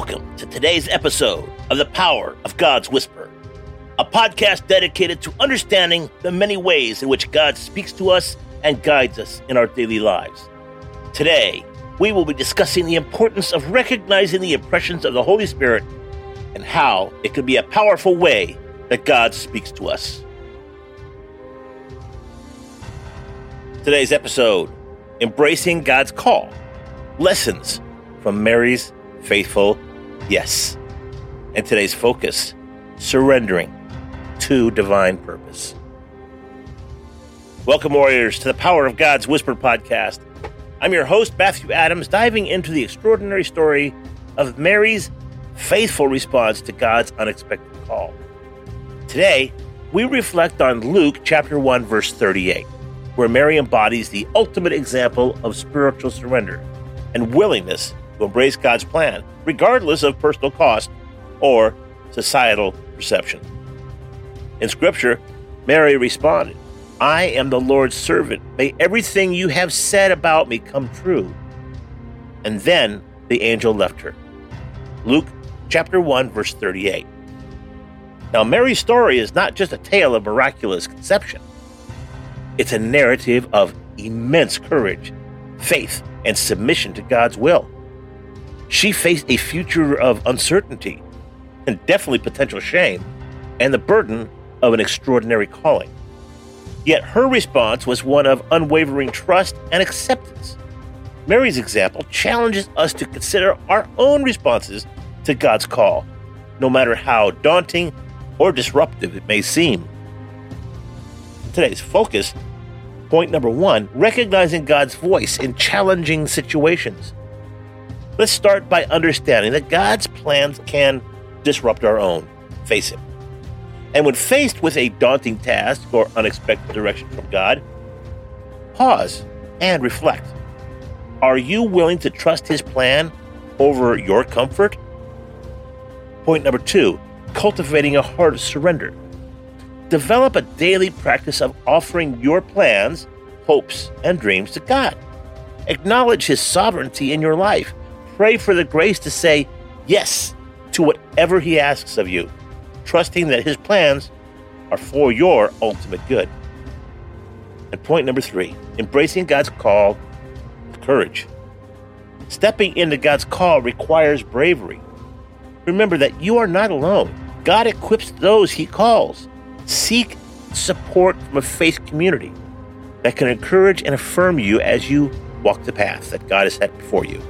Welcome to today's episode of The Power of God's Whisper, a podcast dedicated to understanding the many ways in which God speaks to us and guides us in our daily lives. Today, we will be discussing the importance of recognizing the impressions of the Holy Spirit and how it can be a powerful way that God speaks to us. Today's episode Embracing God's Call Lessons from Mary's Faithful Yes. And today's focus Surrendering to Divine Purpose. Welcome, warriors, to the Power of God's Whisper podcast. I'm your host, Matthew Adams, diving into the extraordinary story of Mary's faithful response to God's unexpected call. Today, we reflect on Luke chapter 1, verse 38, where Mary embodies the ultimate example of spiritual surrender and willingness to embrace God's plan, regardless of personal cost or societal perception. In Scripture, Mary responded, I am the Lord's servant. May everything you have said about me come true. And then the angel left her. Luke chapter 1, verse 38. Now, Mary's story is not just a tale of miraculous conception, it's a narrative of immense courage, faith, and submission to God's will. She faced a future of uncertainty and definitely potential shame and the burden of an extraordinary calling. Yet her response was one of unwavering trust and acceptance. Mary's example challenges us to consider our own responses to God's call, no matter how daunting or disruptive it may seem. Today's focus, point number one recognizing God's voice in challenging situations. Let's start by understanding that God's plans can disrupt our own. Face it. And when faced with a daunting task or unexpected direction from God, pause and reflect. Are you willing to trust His plan over your comfort? Point number two cultivating a heart of surrender. Develop a daily practice of offering your plans, hopes, and dreams to God. Acknowledge His sovereignty in your life. Pray for the grace to say yes to whatever He asks of you trusting that His plans are for your ultimate good. And point number three embracing God's call with courage. Stepping into God's call requires bravery. Remember that you are not alone. God equips those He calls. Seek support from a faith community that can encourage and affirm you as you walk the path that God has set before you.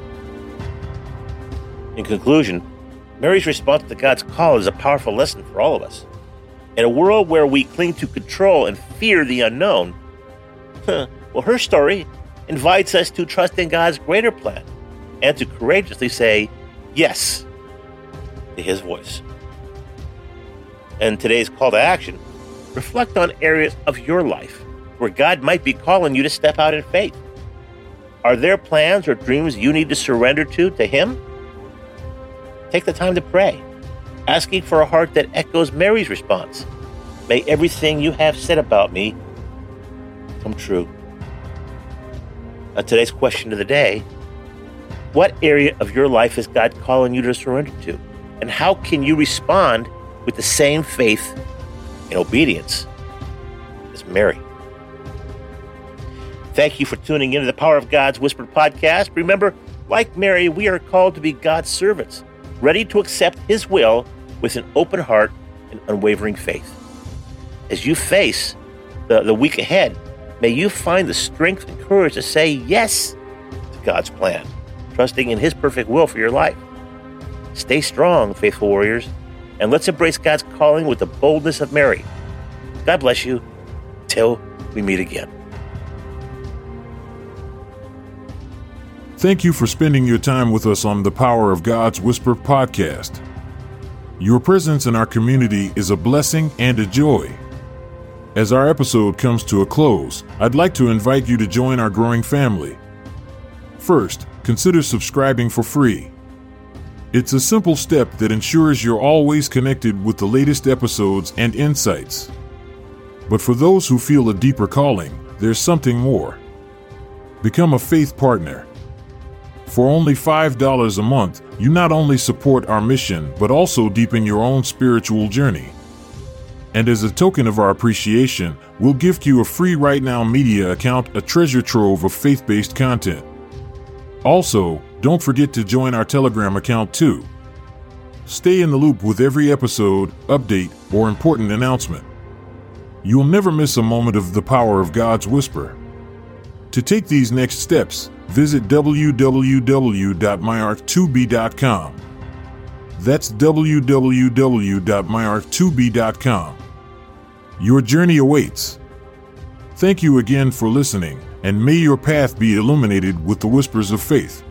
In conclusion, Mary's response to God's call is a powerful lesson for all of us. In a world where we cling to control and fear the unknown, well, her story invites us to trust in God's greater plan and to courageously say yes to His voice. And today's call to action reflect on areas of your life where God might be calling you to step out in faith. Are there plans or dreams you need to surrender to to Him? Take the time to pray, asking for a heart that echoes Mary's response. May everything you have said about me come true. Now, today's question of the day What area of your life is God calling you to surrender to? And how can you respond with the same faith and obedience as Mary? Thank you for tuning into the Power of God's Whispered podcast. Remember, like Mary, we are called to be God's servants ready to accept His will with an open heart and unwavering faith. As you face the, the week ahead, may you find the strength and courage to say yes to God's plan, trusting in His perfect will for your life. Stay strong, faithful warriors, and let's embrace God's calling with the boldness of Mary. God bless you. Till we meet again. Thank you for spending your time with us on the Power of God's Whisper podcast. Your presence in our community is a blessing and a joy. As our episode comes to a close, I'd like to invite you to join our growing family. First, consider subscribing for free. It's a simple step that ensures you're always connected with the latest episodes and insights. But for those who feel a deeper calling, there's something more. Become a faith partner For only $5 a month, you not only support our mission, but also deepen your own spiritual journey. And as a token of our appreciation, we'll gift you a free Right Now Media account, a treasure trove of faith based content. Also, don't forget to join our Telegram account too. Stay in the loop with every episode, update, or important announcement. You'll never miss a moment of the power of God's whisper. To take these next steps, visit www.myr2b.com. That's www.myr2b.com. Your journey awaits. Thank you again for listening, and may your path be illuminated with the whispers of faith.